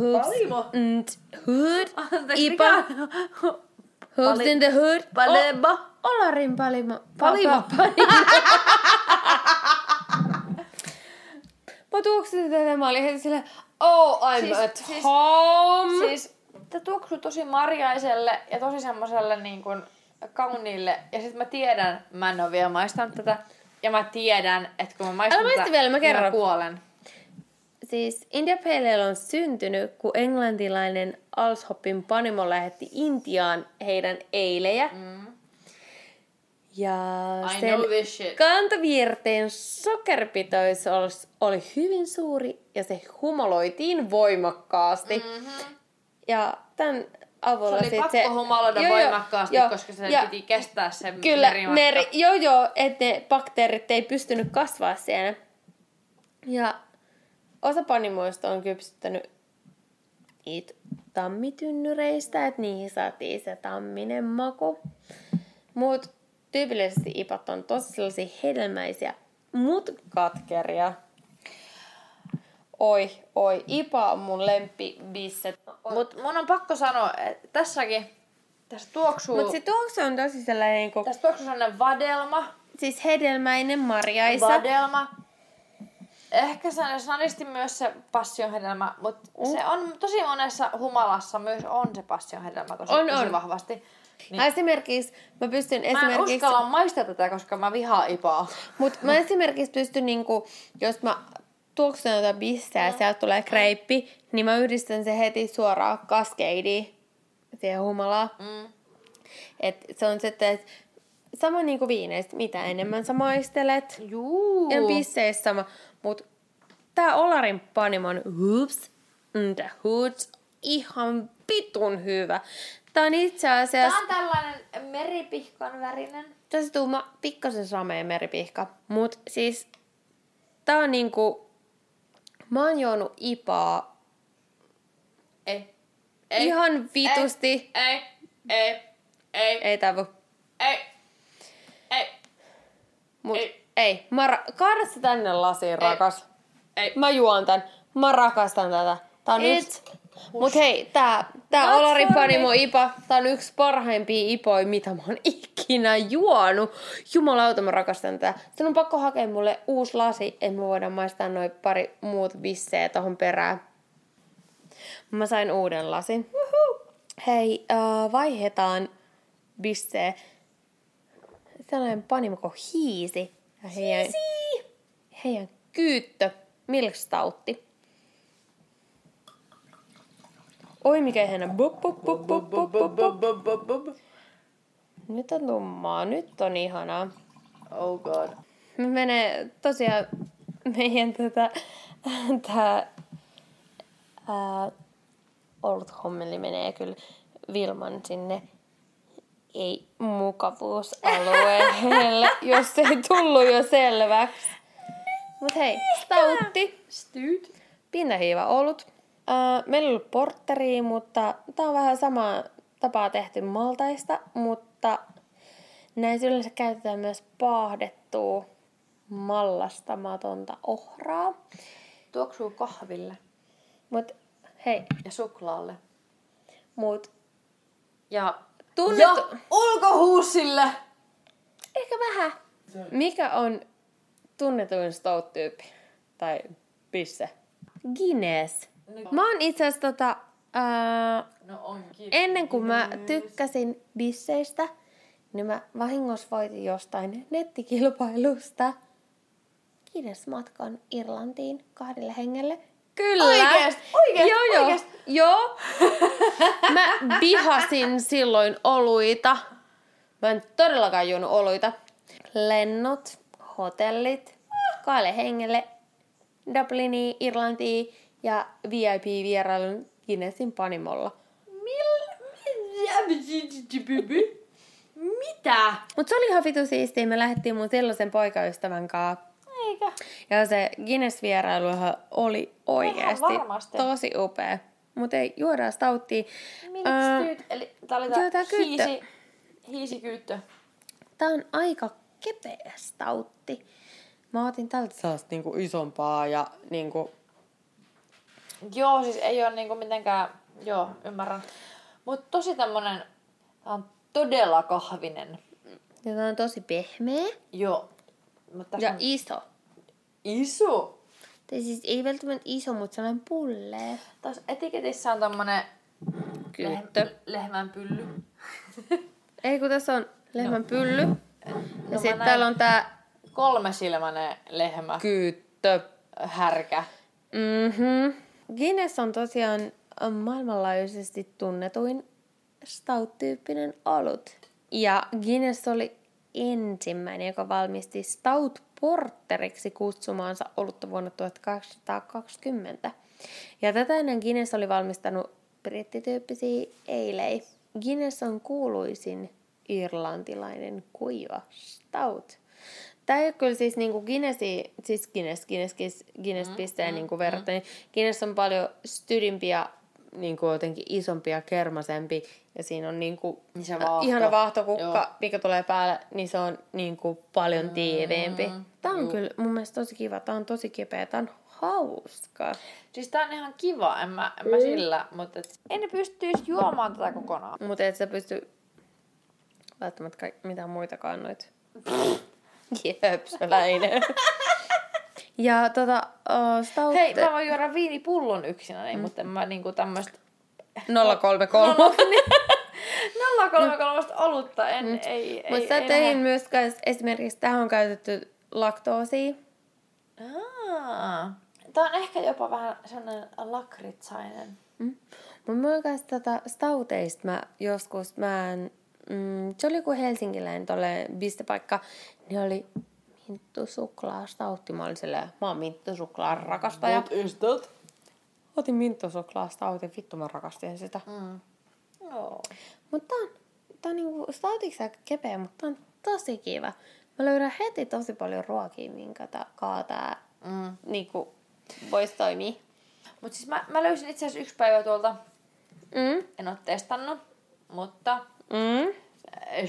Speaker 1: hoops,
Speaker 2: Palimo?
Speaker 1: and hood,
Speaker 2: Anteeksi,
Speaker 1: IPA, hoops in the hood.
Speaker 2: Palema.
Speaker 1: O- Olarin palimo.
Speaker 2: Palimo.
Speaker 1: Pa- palimo. mä tuoksin tätä ja mä olin heti silleen, oh, I'm
Speaker 2: Siis-
Speaker 1: at
Speaker 2: siis-
Speaker 1: home.
Speaker 2: Siis tää tuoksuu tosi marjaiselle ja tosi semmoselle niin kuin kauniille. Ja sit mä tiedän, mä en oo vielä maistanut tätä. Ja mä tiedän, että kun mä maistan
Speaker 1: Älä
Speaker 2: tätä,
Speaker 1: vielä, mä kerron.
Speaker 2: kuolen.
Speaker 1: Siis India Pale Ale on syntynyt, kun englantilainen Alshoppin panimo lähetti Intiaan heidän eilejä.
Speaker 2: Mm.
Speaker 1: Ja
Speaker 2: I
Speaker 1: sen
Speaker 2: know this shit.
Speaker 1: kantavirteen sokeripitoisuus oli hyvin suuri ja se humoloitiin voimakkaasti.
Speaker 2: Mm-hmm.
Speaker 1: Ja tämän avulla
Speaker 2: Se oli pakko
Speaker 1: se...
Speaker 2: humaloida
Speaker 1: Joo,
Speaker 2: voimakkaasti,
Speaker 1: joo,
Speaker 2: koska se piti kestää se
Speaker 1: Kyllä,
Speaker 2: merimatka.
Speaker 1: meri, joo joo, että ne bakteerit ei pystynyt kasvaa siellä. Ja osa panimoista on kypsyttänyt niitä tammitynnyreistä, että niihin saatiin se tamminen maku. Mut tyypillisesti ipat on tosi sellaisia hedelmäisiä, mut katkeria. Oi, oi, IPA on mun lemppibisse.
Speaker 2: Mut mun on pakko sanoa, että tässäkin, tässä tuoksuu,
Speaker 1: Mut se tuoksu on tosi sellainen niinku,
Speaker 2: tässä tuoksuu sellainen vadelma,
Speaker 1: siis hedelmäinen marjaisa.
Speaker 2: vadelma. Ehkä se snadisti myös se passionhedelmä, mutta
Speaker 1: Mm.
Speaker 2: se on tosi monessa humalassa myös on se passionhedelmä tosi,
Speaker 1: On,
Speaker 2: tosi
Speaker 1: on.
Speaker 2: vahvasti. Niin.
Speaker 1: Niin. Esimerkiksi mä pystyn
Speaker 2: Mä en
Speaker 1: esimerkiksi...
Speaker 2: uskalla maistaa tätä, koska mä vihaan ipaa.
Speaker 1: Mut mä esimerkiksi pystyn niinku, jos mä tuoksun jotain bisseä ja sieltä tulee kreippi, niin mä yhdistän se heti suoraan kaskeidiin siihen humalaan.
Speaker 2: Mm.
Speaker 1: Et se on sitten, että sama niinku viineistä, mitä enemmän sä maistelet.
Speaker 2: Juu.
Speaker 1: Ja bisseissä sama. Mut tää Olarin panimon Hoops and the Hoods ihan vitun hyvä. Tää on itse
Speaker 2: Tää
Speaker 1: asiassa...
Speaker 2: on tällainen meripihkan värinen.
Speaker 1: Tässä tuuma pikkasen samea meripihka. Mut siis tää on niinku... Mä oon juonut ipaa
Speaker 2: Ei.
Speaker 1: ei, ihan vitusti.
Speaker 2: Ei. Ei. Ei. Ei.
Speaker 1: Ei tavu.
Speaker 2: Ei. Ei.
Speaker 1: Mut
Speaker 2: Ei.
Speaker 1: ei. Mä ra- Kaada se tänne lasiin, rakas.
Speaker 2: Ei.
Speaker 1: Mä juon tän. Mä rakastan tätä. Tää on
Speaker 2: Et.
Speaker 1: yksi... Mut hei, tää, tää
Speaker 2: for
Speaker 1: Panimo. IPA, tää on yksi parhaimpia ipoja, mitä mä oon ikinä juonut. Jumalauta, mä rakastan tätä. Sitten on pakko hakea mulle uusi lasi, että me voidaan maistaa noin pari muut vissejä tohon perään. Mä sain uuden lasin. Hei, uh, vaihdetaan bissejä. sellainen panimo kuin Hiisi. Ja heidän, heidän kyyttö Milkstautti. Oi mikä ihana. Bup. Nyt on tummaa, nyt on ihanaa.
Speaker 2: Oh god.
Speaker 1: Me menee tosiaan meidän tätä, tää, ää, ollut hommeli menee kyllä Vilman sinne ei mukavuusalueelle, jos ei tullut jo selväksi. Mut hei, stautti,
Speaker 2: Styyt.
Speaker 1: pintahiiva olut. Meillä ei ollut portteria, mutta tää on vähän sama tapaa tehty maltaista, mutta näissä yleensä käytetään myös paahdettua mallastamatonta ohraa.
Speaker 2: Tuoksuu kahville
Speaker 1: Mut hei,
Speaker 2: ja suklaalle.
Speaker 1: mut
Speaker 2: Ja,
Speaker 1: Tunnet-
Speaker 2: ja ulkohuusille.
Speaker 1: ehkä vähän. Mikä on tunnetuin stout-tyyppi? Tai pisse? Guinness. Mä oon itse asiassa tota, ää,
Speaker 2: No onkin.
Speaker 1: ennen kuin mä tykkäsin bisseistä, niin mä vahingossa voitin jostain nettikilpailusta Guinness-matkan Irlantiin kahdelle hengelle. Kyllä.
Speaker 2: Oikeest? Oikeest?
Speaker 1: Joo, joo.
Speaker 2: Oikeest?
Speaker 1: Joo. Mä vihasin silloin oluita. Mä en todellakaan juonut oluita. Lennot, hotellit, kahdelle hengelle, Dubliniin, Irlantiin ja VIP-vierailun Guinnessin panimolla.
Speaker 2: Mitä?
Speaker 1: Mutta se oli ihan vitu siistiä. Me lähdettiin mun silloisen poikaystävän kanssa.
Speaker 2: Eikä.
Speaker 1: Ja se Guinness-vierailuhan oli oikeasti tosi upea. Mutta ei, juodaan stauttia. Ää,
Speaker 2: Milkstyyt, eli tää oli
Speaker 1: joo, tää
Speaker 2: hiisi, hiisikyyttö.
Speaker 1: Tää on aika kepeä stautti. Mä otin tältä sellaista niinku isompaa ja niinku...
Speaker 2: Joo, siis ei ole niinku mitenkään, joo, ymmärrän. Mut tosi tämmönen, tää on todella kahvinen.
Speaker 1: Ja tää on tosi pehmeä
Speaker 2: Joo. Mutta tässä
Speaker 1: ja
Speaker 2: on
Speaker 1: iso.
Speaker 2: iso.
Speaker 1: Tai siis ei välttämättä iso, mutta sellainen pullee.
Speaker 2: Tässä etiketissä on tommonen
Speaker 1: Kyyttö.
Speaker 2: lehm- lehmän pylly.
Speaker 1: Ei kun tässä on lehmän pylly. Ja
Speaker 2: mä
Speaker 1: sitten täällä on tää
Speaker 2: Kolmesilmäinen lehmä.
Speaker 1: kyyttö.
Speaker 2: härkä.
Speaker 1: Mhm. Guinness on tosiaan maailmanlaajuisesti tunnetuin stout-tyyppinen olut. Ja Guinness oli ensimmäinen, joka valmisti stout porteriksi kutsumaansa olutta vuonna 1820. Ja tätä ennen Guinness oli valmistanut brittityyppisiä eilei. Guinness on kuuluisin irlantilainen kuiva stout. Tämä ei ole kyllä siis niinku Guinnessi, siis Guinness, Guinness, Guinness, Guinness
Speaker 2: Mm,
Speaker 1: pisteen niinku verrattuna. Guinness on paljon stydimpi ja niinku jotenkin isompi ja kermasempi. Ja siinä on niinku
Speaker 2: Niin se vaahto.
Speaker 1: ihana vaahtokukka,
Speaker 2: Joo.
Speaker 1: mikä tulee päälle, niin se on niinku paljon tiiviimpi. Tämä on kyllä mun mielestä tosi kiva. Tämä on tosi kipeä. Tämä on hauska.
Speaker 2: Siis tää on ihan kiva, en mä, en mä sillä, mutta et, en ne pystyisi juomaan tätä kokonaan.
Speaker 1: Mutta et sä pysty välttämättä kaik- mitään muitakaan noita. Jöpsöläinen. ja tota, uh, stout...
Speaker 2: Hei, mä voin juoda viinipullon yksinäni, mm. mutta mä niinku tämmöstä
Speaker 1: 033.
Speaker 2: 033 olutta en, mm. ei, ei,
Speaker 1: Mutta sä
Speaker 2: ei
Speaker 1: tein myös, esimerkiksi tähän on käytetty laktoosia.
Speaker 2: Aa. Tää on ehkä jopa vähän sellainen lakritsainen.
Speaker 1: Mm. Mutta mulla kanssa tota stauteista mä joskus, mä en, mm, se oli joku helsinkiläinen tolle pistepaikka, niin oli minttusuklaa stautti. Mä olin silleen, mä oon minttusuklaan rakastaja.
Speaker 2: is that?
Speaker 1: Otin minttusuklaa stautin, vittu mä rakastin sitä.
Speaker 2: Mm. Joo.
Speaker 1: Mutta tää on, tää on niinku stautiksi aika kepeä, mutta tää on tosi kiva. Mä löydän heti tosi paljon ruokia, minkä tää kaataa
Speaker 2: Mm.
Speaker 1: niinku vois toimia.
Speaker 2: Mut siis mä, mä löysin itse asiassa yksi päivä tuolta,
Speaker 1: Mm.
Speaker 2: en oo testannut, mutta
Speaker 1: Mm.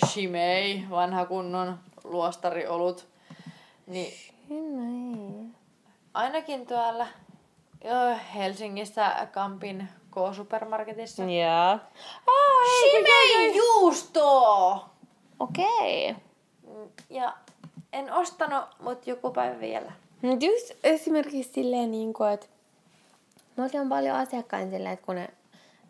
Speaker 2: Shimei, vanha kunnon luostariolut, niin ainakin tuolla joo, Helsingissä Kampin K-supermarketissa.
Speaker 1: Joo.
Speaker 2: Oh, Shimei juustoa!
Speaker 1: Okei.
Speaker 2: Mm, Ja en ostanut, mutta joku päivä vielä.
Speaker 1: Mut just esimerkiksi silleen, niin kuin, että mulla on paljon asiakkaita silleen, että kun ne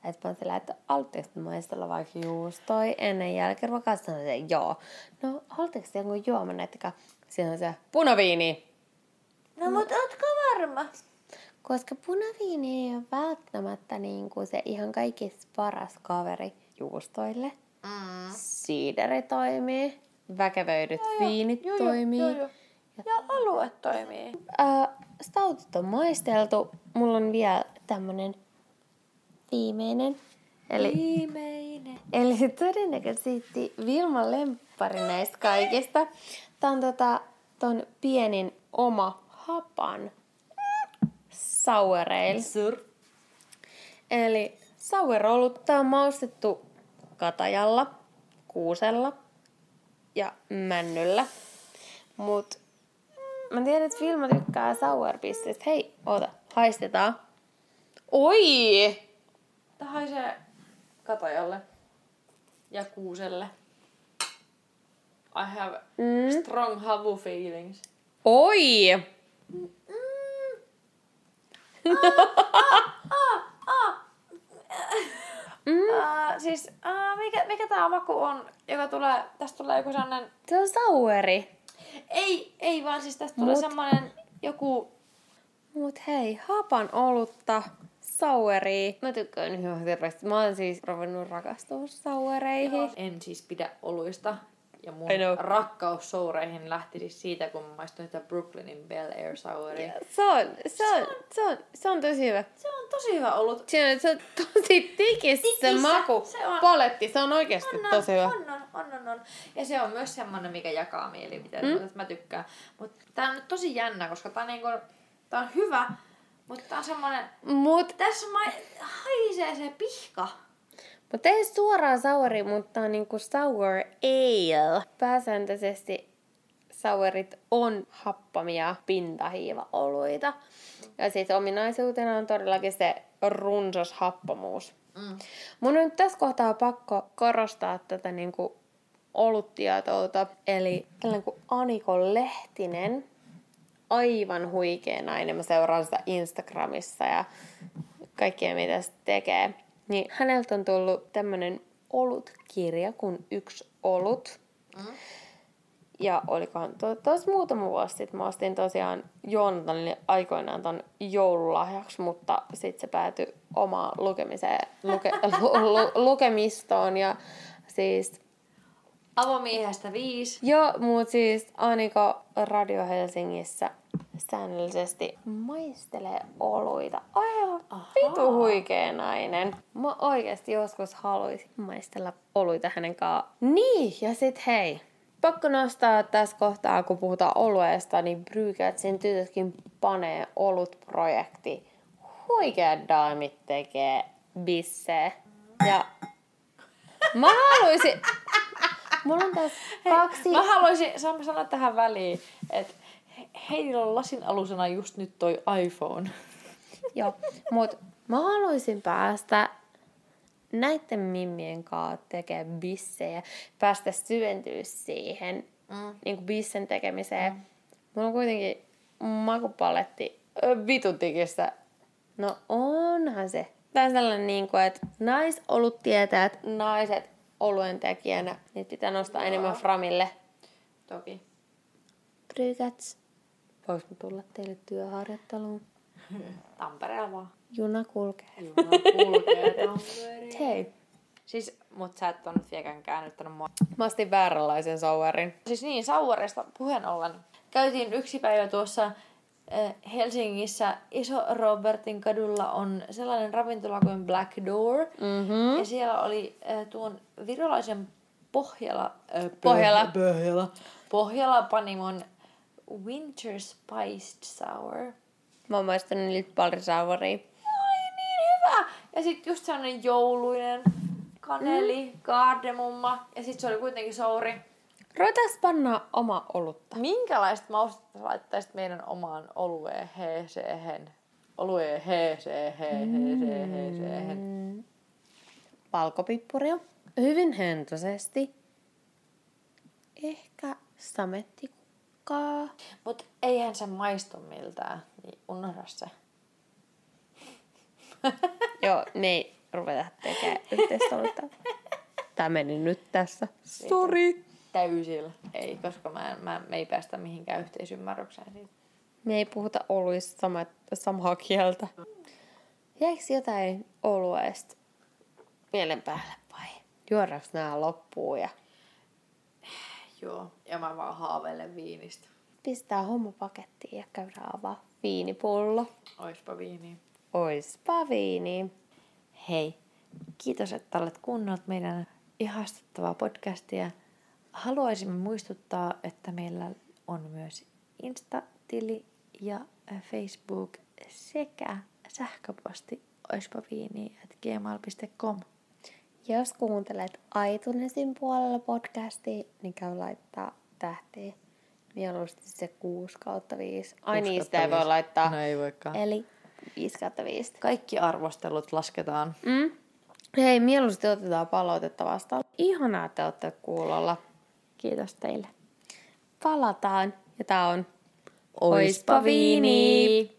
Speaker 1: Että mä sillä, että haluatteko te maistella vaikka juustoi ennen jälkeen? Mä katson, että joo. No, haluatteko te jonkun juoman, että siinä on se punaviini.
Speaker 2: No mut ootko varma?
Speaker 1: Koska punaviini ei ole välttämättä niin kuin se ihan kaikista paras kaveri juustoille.
Speaker 2: Mm.
Speaker 1: Siideri toimii, väkevöidyt viinit
Speaker 2: joo,
Speaker 1: toimii.
Speaker 2: Joo, joo. Ja alue toimii.
Speaker 1: Äh, stoutit on maisteltu. Mulla on vielä tämmönen viimeinen. Eli,
Speaker 2: Viimeinen.
Speaker 1: eli todennäköisesti Vilman lemppari näistä kaikista. Tää on tota, ton pienin oma hapan sour ale.
Speaker 2: Sur.
Speaker 1: Eli sour olut. Tää on maustettu katajalla, kuusella ja männyllä. Mut mä tiedän, että Vilma tykkää sour Hei, oota, haistetaan. Oi!
Speaker 2: Tää haisee katajalle ja kuuselle. I have
Speaker 1: Mm.
Speaker 2: strong havu feelings.
Speaker 1: Oi!
Speaker 2: Mm. Uh, siis uh, mikä, mikä tää maku on, joka tulee, tästä tulee joku sellainen,
Speaker 1: Se on souri.
Speaker 2: ei, ei vaan siis tästä tulee
Speaker 1: Mut?
Speaker 2: semmoinen joku,
Speaker 1: Mut hei, hapan olutta, saueria. Mä tykkään ihan hirveästi. Mä oon siis ruvennut rakastumaan sauereihin.
Speaker 2: en siis pidä oluista. Ja mun rakkaus soureihin lähti siis siitä, kun mä maistoin sitä Brooklynin Bel Air Souria.
Speaker 1: Se on, se on, se on, se on tosi hyvä.
Speaker 2: Se on tosi hyvä ollut.
Speaker 1: Siinä on, se on tosi tikissä se
Speaker 2: Tikissä,
Speaker 1: maku.
Speaker 2: se on.
Speaker 1: Paletti, se on oikeasti
Speaker 2: On, on,
Speaker 1: tosi hyvä.
Speaker 2: On, on, on, on, on. Ja se on myös semmonen, mikä jakaa mielipiteitä, mm. mä tykkään. Mutta tää on nyt tosi jännä, koska tää on, niinku, tää on hyvä, mutta on semmonen...
Speaker 1: Mut,
Speaker 2: Tässä ma- haisee se pihka.
Speaker 1: mut ei suoraan sauri, mutta on niinku sour ale. Pääsääntöisesti sauerit on happamia pintahiiva-oluita. Ja siis ominaisuutena on todellakin se runsas happamuus.
Speaker 2: Mm.
Speaker 1: Mun on nyt tässä kohtaa pakko korostaa tätä niinku oluttietoutta. Eli tällainen kuin Aniko Lehtinen, aivan huikea nainen. Mä seuraan sitä Instagramissa ja kaikkea mitä se tekee. Niin häneltä on tullut tämmönen olutkirja kuin Yksi olut.
Speaker 2: Mm.
Speaker 1: Ja olikohan to, tos muutama vuosi sitten, mä ostin tosiaan Joonatanille aikoinaan ton joululahjaksi, mutta sitten se päätyi omaan lukemiseen, luke, lu, lu, lukemistoon ja siis
Speaker 2: Avomiehestä viisi.
Speaker 1: Joo, mut siis Aniko Radio Helsingissä säännöllisesti maistelee oluita. Aivan vitu huikea nainen. Mä oikeasti joskus haluaisin maistella oluita hänen kanssaan. Niin, ja sit hei. Pakko nostaa tässä kohtaa, kun puhutaan olueesta, niin Brygätsin tytötkin panee olut-projekti. Huikeat daamit tekee bissee. Ja mä haluaisin... Mulla on tässä kaksi...
Speaker 2: Mä haluaisin saan sanoa tähän väliin, että heillä on lasin alusena just nyt toi iPhone.
Speaker 1: Joo, mut mä haluaisin päästä näiden mimmien kanssa tekee bissejä, päästä syventyä siihen
Speaker 2: Mm.
Speaker 1: niin kuin bissen tekemiseen. Mm. Mulla on kuitenkin makupaletti ö, vitutikistä. No onhan se. Tää on sellainen, niin kuin, että naisolut tietää, että naiset oluen tekijänä, niin pitää nostaa
Speaker 2: Joo.
Speaker 1: enemmän framille.
Speaker 2: Toki.
Speaker 1: Brygats. Voinko mä tulla teille työharjoitteluun?
Speaker 2: Tampereella vaan.
Speaker 1: Juna kulkee.
Speaker 2: Juna kulkee Tampereen.
Speaker 1: Hei.
Speaker 2: Siis, mut sä et oo nyt vieläkään käännyttänyt mua.
Speaker 1: Mä ostin vääränlaisen sauerin.
Speaker 2: Siis niin, Sauerista puheen ollen. Käytiin yksi päivä tuossa eh, Helsingissä Iso Robertin kadulla on sellainen ravintola kuin Black Door.
Speaker 1: Mm-hmm.
Speaker 2: Ja siellä oli äh, tuon virolaisen Pohjala... Äh,
Speaker 1: Pohjala.
Speaker 2: Pohjala. Pohjala Panimon Winter Spiced Sour.
Speaker 1: Mä oon maistanut niitä palrisauvaria.
Speaker 2: Ai niin hyvä! Ja sitten just sellainen jouluinen kaneli, mm. kardemumma ja sitten se oli kuitenkin souri.
Speaker 1: Ruvetaanko panna oma olutta?
Speaker 2: Minkälaista maustetta laittaisit meidän omaan olueen heeseen? Olueen heeseen, heeseen, heeseen.
Speaker 1: Mm. Valkopippuria. Hyvin hentoisesti. Ehkä samettikukkaa.
Speaker 2: Mut eihän se maistu miltään, niin unohda se.
Speaker 1: Joo, me ei ruveta tekemään yhteistoimintaa. Tämä meni nyt tässä. Sorry.
Speaker 2: Täysillä. Ei, koska mä, en, mä, me ei päästä mihinkään yhteisymmärrykseen siitä.
Speaker 1: Me ei puhuta oluista sama, samaa kieltä. Jäikö jotain olueesta mielen päälle vai? Juodaanko nämä loppuun ja
Speaker 2: Joo, ja mä vaan haaveilen viinistä.
Speaker 1: pistää homma pakettiin ja käydään avaa viinipullo.
Speaker 2: Oispa viiniä.
Speaker 1: Oispa viini.
Speaker 2: Hei, kiitos, että olet kuunnellut meidän ihastuttavaa podcastia. Haluaisimme muistuttaa, että meillä on myös Insta-tili ja Facebook sekä sähköposti oispaviini.gmail.com.
Speaker 1: Jos kuuntelet iTunesin puolella podcastia, niin käy laittaa tähtiä. Mieluusti se 6 kautta 5. Ai niin, sitä ei voi laittaa.
Speaker 2: No ei voikaan.
Speaker 1: Eli 5 kautta 5.
Speaker 2: Kaikki arvostelut lasketaan.
Speaker 1: Mm. Hei, mieluusti otetaan palautetta vastaan. Ihanaa, että olette kuulolla.
Speaker 2: Kiitos teille.
Speaker 1: Palataan. Ja tää on
Speaker 2: Oispa viini!